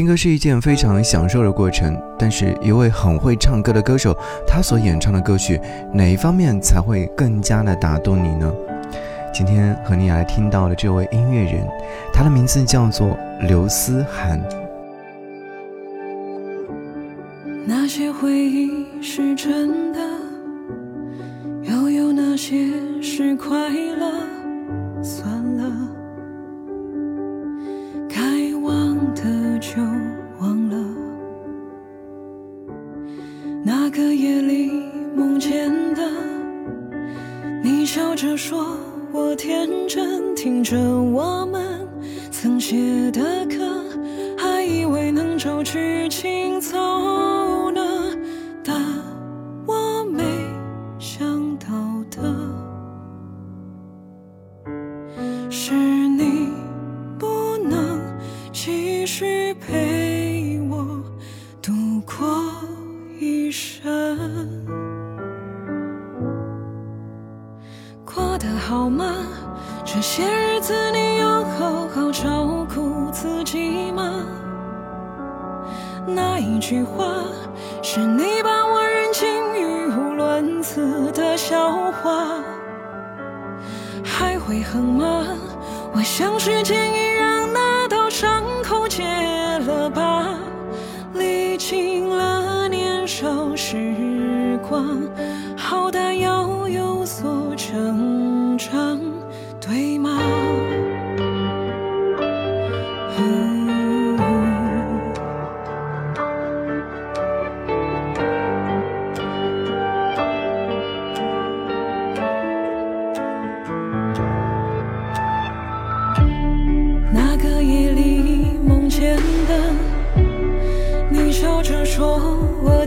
听歌是一件非常享受的过程，但是一位很会唱歌的歌手，他所演唱的歌曲哪一方面才会更加的打动你呢？今天和你来听到的这位音乐人，他的名字叫做刘思涵。那些回忆是真的，又有哪些是快乐？算了，该忘的就忘了。那个夜里梦见的，你笑着说。我天真听着我们曾写的歌，还以为能找去青葱话，还会恨吗？我像时间已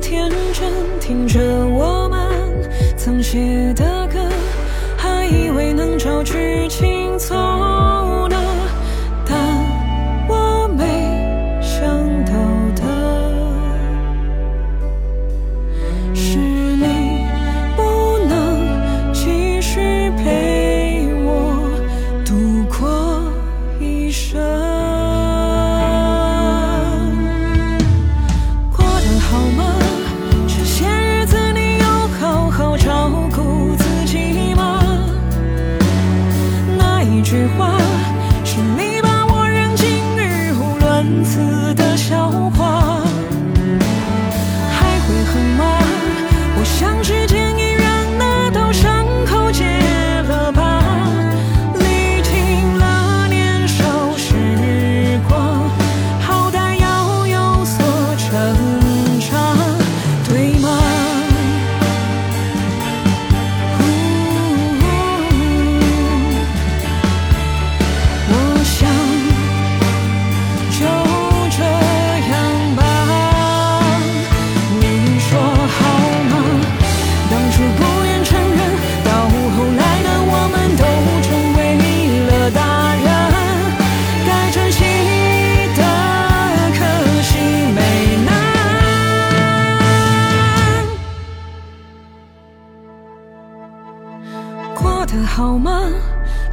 天真，听着我们曾写的歌。还以为能找剧情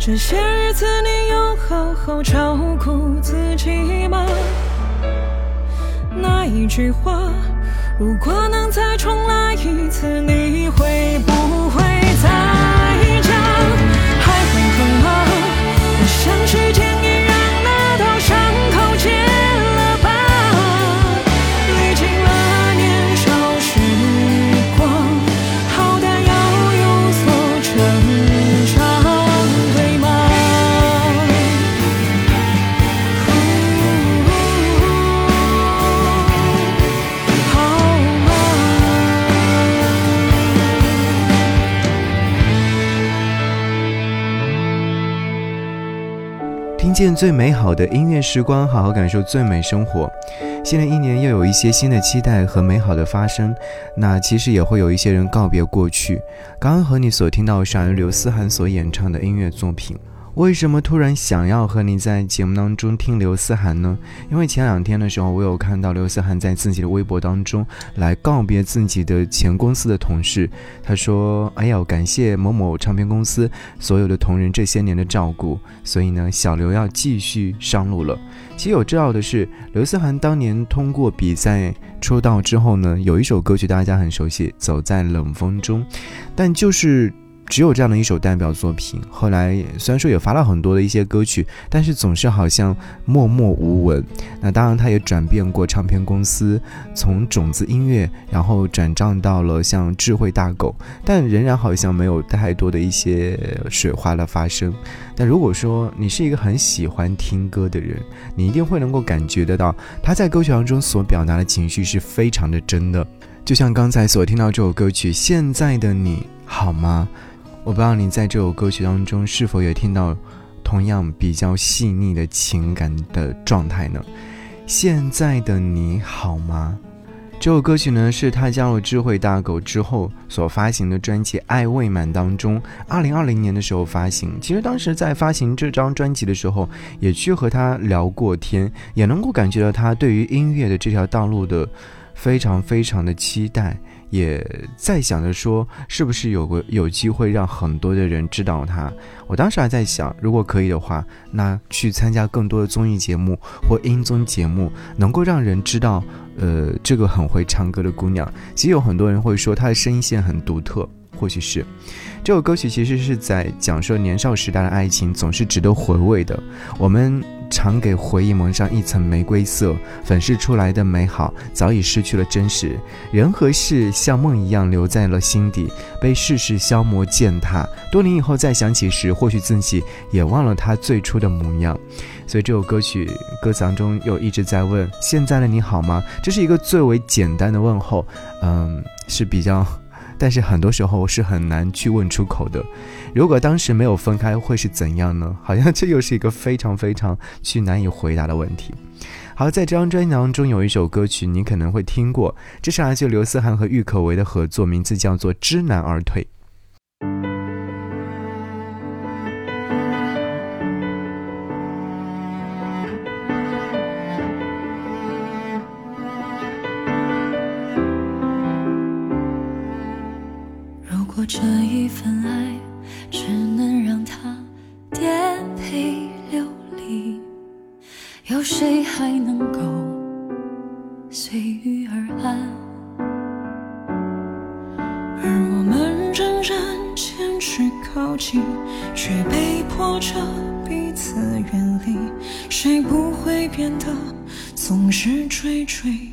这些日子你有好好照顾自己吗？那一句话，如果能再重来一次，你会不见最美好的音乐时光，好好感受最美生活。新的一年又有一些新的期待和美好的发生，那其实也会有一些人告别过去。刚刚和你所听到是刘思涵所演唱的音乐作品。为什么突然想要和你在节目当中听刘思涵呢？因为前两天的时候，我有看到刘思涵在自己的微博当中来告别自己的前公司的同事。他说：“哎呀，感谢某某唱片公司所有的同仁这些年的照顾，所以呢，小刘要继续上路了。”其实我知道的是，刘思涵当年通过比赛出道之后呢，有一首歌曲大家很熟悉，《走在冷风中》，但就是。只有这样的一首代表作品，后来虽然说也发了很多的一些歌曲，但是总是好像默默无闻。那当然，他也转变过唱片公司，从种子音乐，然后转账到了像智慧大狗，但仍然好像没有太多的一些水花的发生。但如果说你是一个很喜欢听歌的人，你一定会能够感觉得到他在歌曲当中所表达的情绪是非常的真的。就像刚才所听到这首歌曲《现在的你好吗》。我不知道你在这首歌曲当中是否也听到同样比较细腻的情感的状态呢？现在的你好吗？这首歌曲呢是他加入智慧大狗之后所发行的专辑《爱未满》当中，二零二零年的时候发行。其实当时在发行这张专辑的时候，也去和他聊过天，也能够感觉到他对于音乐的这条道路的非常非常的期待。也在想着说，是不是有个有机会让很多的人知道他？我当时还在想，如果可以的话，那去参加更多的综艺节目或音综节目，能够让人知道，呃，这个很会唱歌的姑娘。其实有很多人会说她的声音线很独特，或许是。这首歌曲其实是在讲述年少时代的爱情总是值得回味的。我们。常给回忆蒙上一层玫瑰色，粉饰出来的美好早已失去了真实。人和事像梦一样留在了心底，被世事消磨践踏。多年以后再想起时，或许自己也忘了他最初的模样。所以这首歌曲歌词当中又一直在问：现在的你好吗？这是一个最为简单的问候，嗯，是比较。但是很多时候是很难去问出口的。如果当时没有分开，会是怎样呢？好像这又是一个非常非常去难以回答的问题。好，在这张专辑当中有一首歌曲，你可能会听过，这是来自刘思涵和郁可唯的合作，名字叫做《知难而退》。如果这一份爱，只能让它颠沛流离，有谁还能够随遇而安？而我们仍然坚持靠近，却被迫着彼此远离，谁不会变得总是惴惴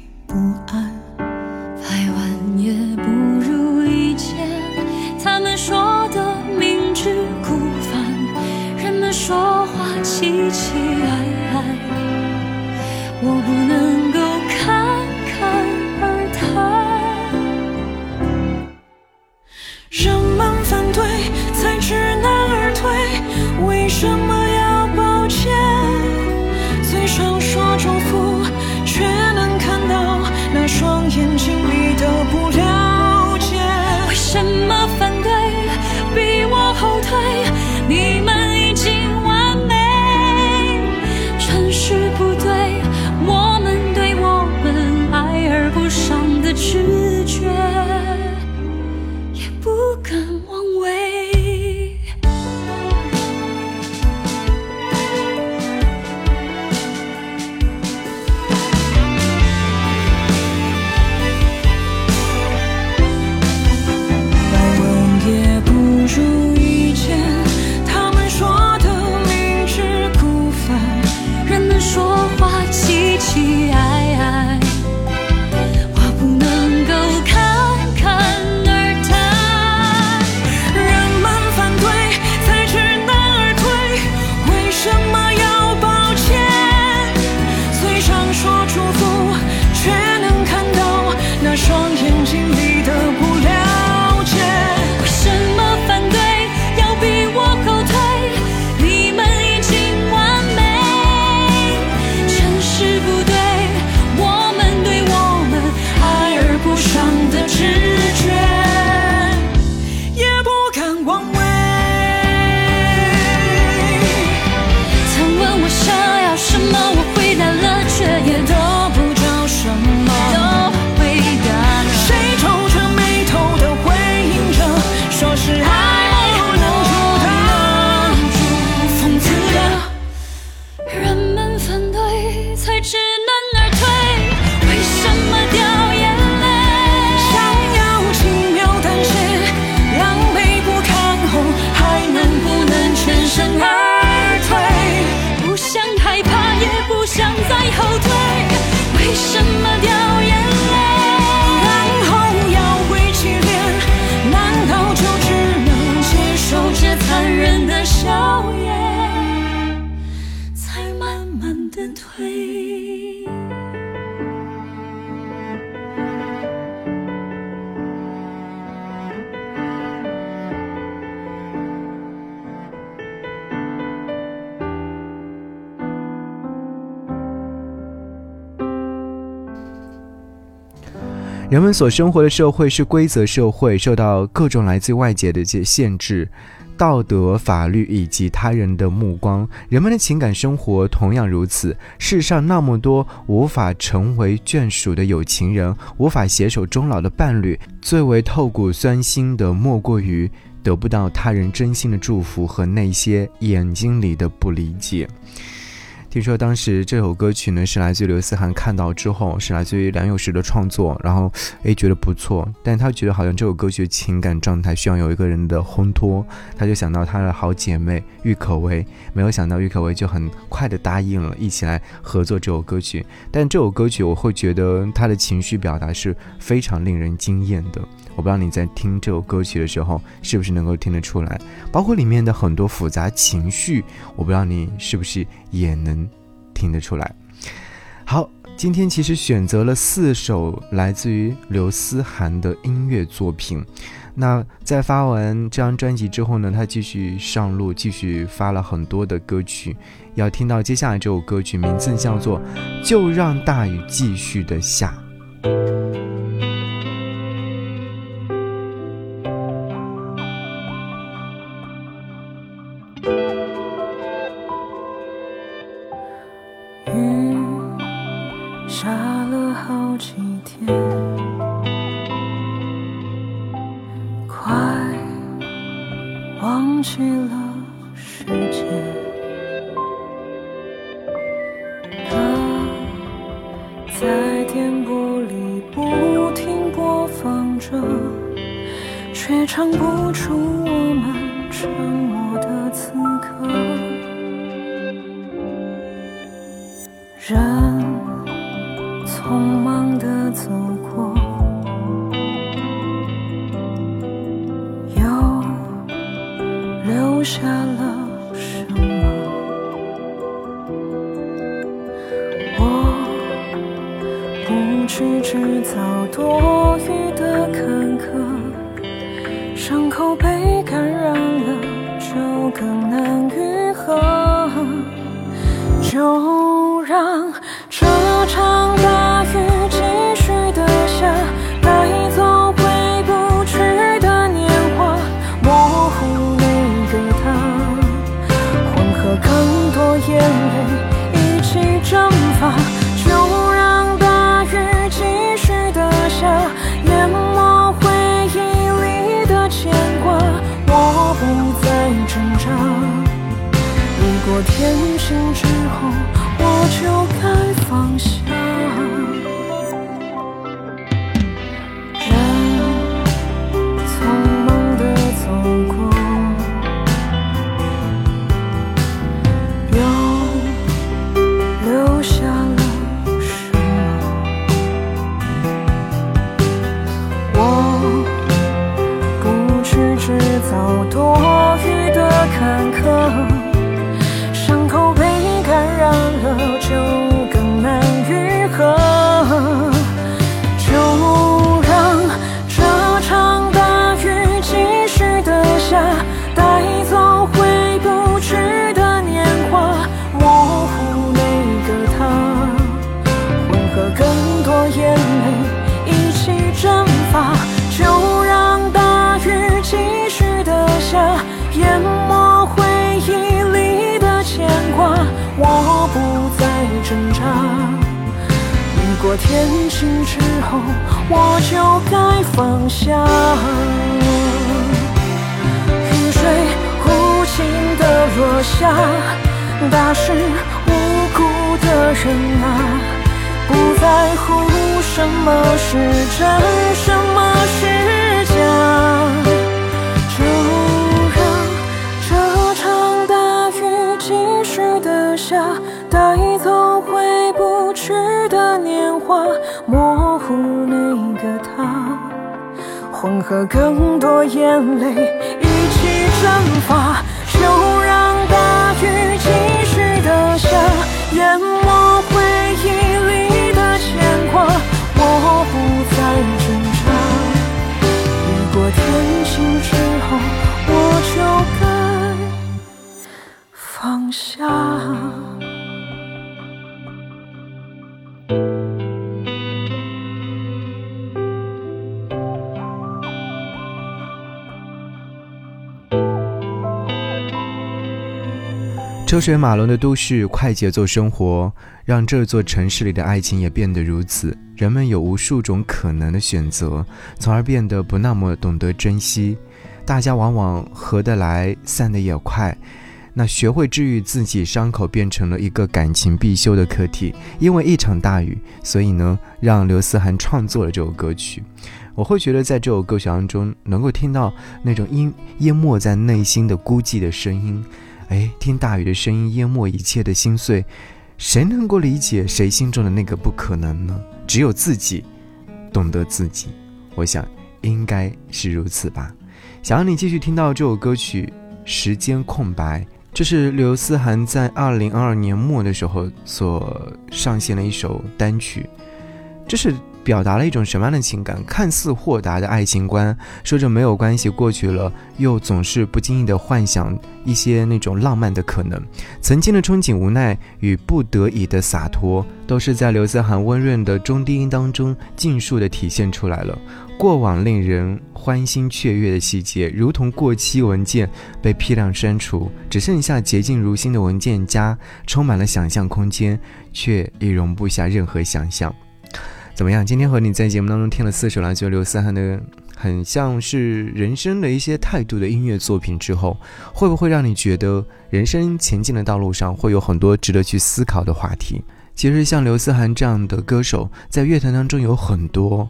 凄凄哀哀，我不能够人们所生活的社会是规则社会，受到各种来自外界的一些限制。道德、法律以及他人的目光，人们的情感生活同样如此。世上那么多无法成为眷属的有情人，无法携手终老的伴侣，最为透骨酸心的莫过于得不到他人真心的祝福和那些眼睛里的不理解。听说当时这首歌曲呢是来自于刘思涵看到之后，是来自于梁咏诗的创作，然后诶觉得不错，但他觉得好像这首歌曲的情感状态需要有一个人的烘托，他就想到他的好姐妹郁可唯，没有想到郁可唯就很快的答应了一起来合作这首歌曲，但这首歌曲我会觉得他的情绪表达是非常令人惊艳的。我不知道你在听这首歌曲的时候是不是能够听得出来，包括里面的很多复杂情绪，我不知道你是不是也能听得出来。好，今天其实选择了四首来自于刘思涵的音乐作品。那在发完这张专辑之后呢，他继续上路，继续发了很多的歌曲。要听到接下来这首歌曲，名字叫做《就让大雨继续的下》。却唱不出我们沉默的词。天晴之后，我就该放下。雨水无情的落下，打湿无辜的人啊，不在乎什么是真，什么是假，混合更多眼泪一起蒸发，就让大雨继续的下，淹没回忆里的牵挂。我不再挣扎，雨过天晴之后，我就该放下。车水马龙的都市，快节奏生活，让这座城市里的爱情也变得如此。人们有无数种可能的选择，从而变得不那么懂得珍惜。大家往往合得来，散得也快。那学会治愈自己伤口，变成了一个感情必修的课题。因为一场大雨，所以呢，让刘思涵创作了这首歌曲。我会觉得，在这首歌曲当中，能够听到那种淹淹没在内心的孤寂的声音。哎，听大雨的声音淹没一切的心碎，谁能够理解谁心中的那个不可能呢？只有自己懂得自己，我想应该是如此吧。想让你继续听到这首歌曲《时间空白》，这是刘思涵在二零二二年末的时候所上线的一首单曲，这是。表达了一种什么样的情感？看似豁达的爱情观，说着没有关系，过去了，又总是不经意的幻想一些那种浪漫的可能。曾经的憧憬、无奈与不得已的洒脱，都是在刘思涵温润的中低音当中尽数的体现出来了。过往令人欢欣雀跃的细节，如同过期文件被批量删除，只剩下洁净如新的文件夹，充满了想象空间，却已容不下任何想象。怎么样？今天和你在节目当中听了四首来自刘思涵的，很像是人生的一些态度的音乐作品之后，会不会让你觉得人生前进的道路上会有很多值得去思考的话题？其实像刘思涵这样的歌手，在乐坛当中有很多，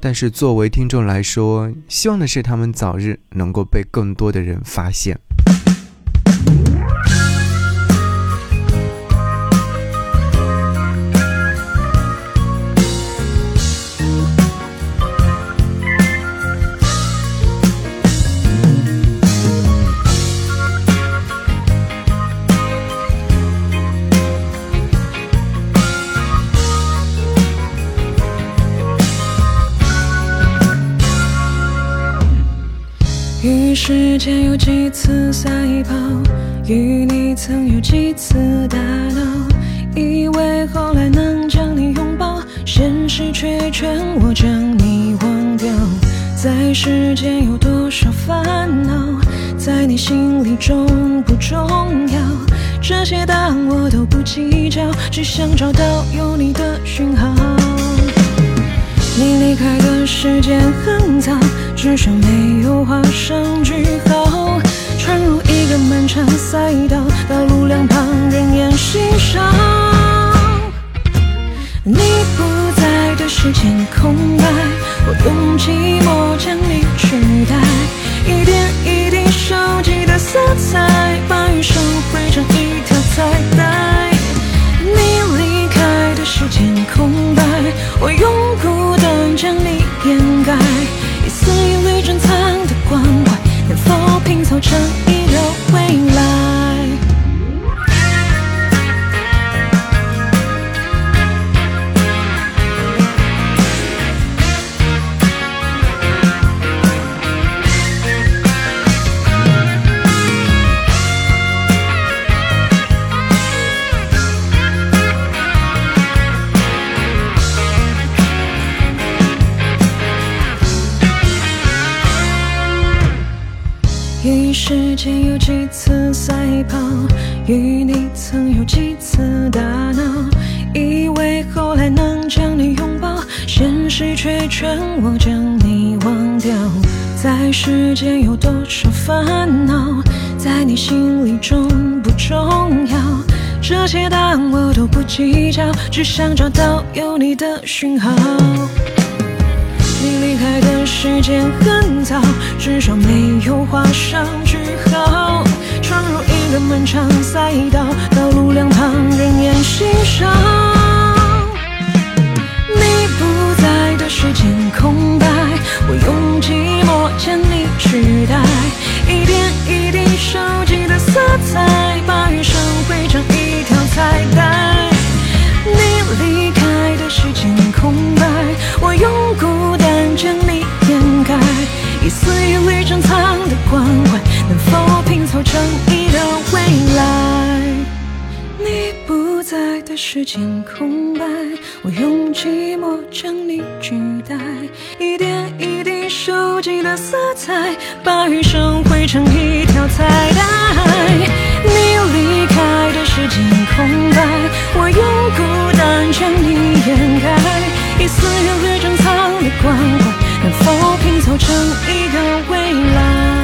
但是作为听众来说，希望的是他们早日能够被更多的人发现。时间有几次赛跑，与你曾有几次打闹，以为后来能将你拥抱，现实却劝我将你忘掉。在世间有多少烦恼，在你心里重不重要？这些答案我都不计较，只想找到有你的讯号。你离开的时间很早，至少没有画上句号。穿入一个漫长赛道，道路两旁人烟稀少。你不在的时间空白，我用寂寞将你取代。一点一滴收集的色彩，把余生绘成一条彩带。你离开的时间空白，我用。将你掩盖，一丝一缕珍藏的关怀，能否拼凑成一个未来？烦恼，在你心里重不重要？这些答案我都不计较，只想找到有你的讯号。你离开的时间很早，至少没有画上句号。闯入一个漫长赛道，道路两旁人烟稀少。你不在的时间空白，我用寂寞将你取代。一点一滴收集的色彩，把余生绘成一条彩带。你离开的时间空白，我用孤单。将你掩盖，一丝一缕珍藏的关怀，能否拼凑成一个未来？你不在的时间空白，我用寂寞将你取代；一点一滴收集的色彩，把余生绘成一条彩带。你离开的时间空白，我用孤单将你掩盖；一丝一缕珍藏的关怀，能否拼凑成一个未来？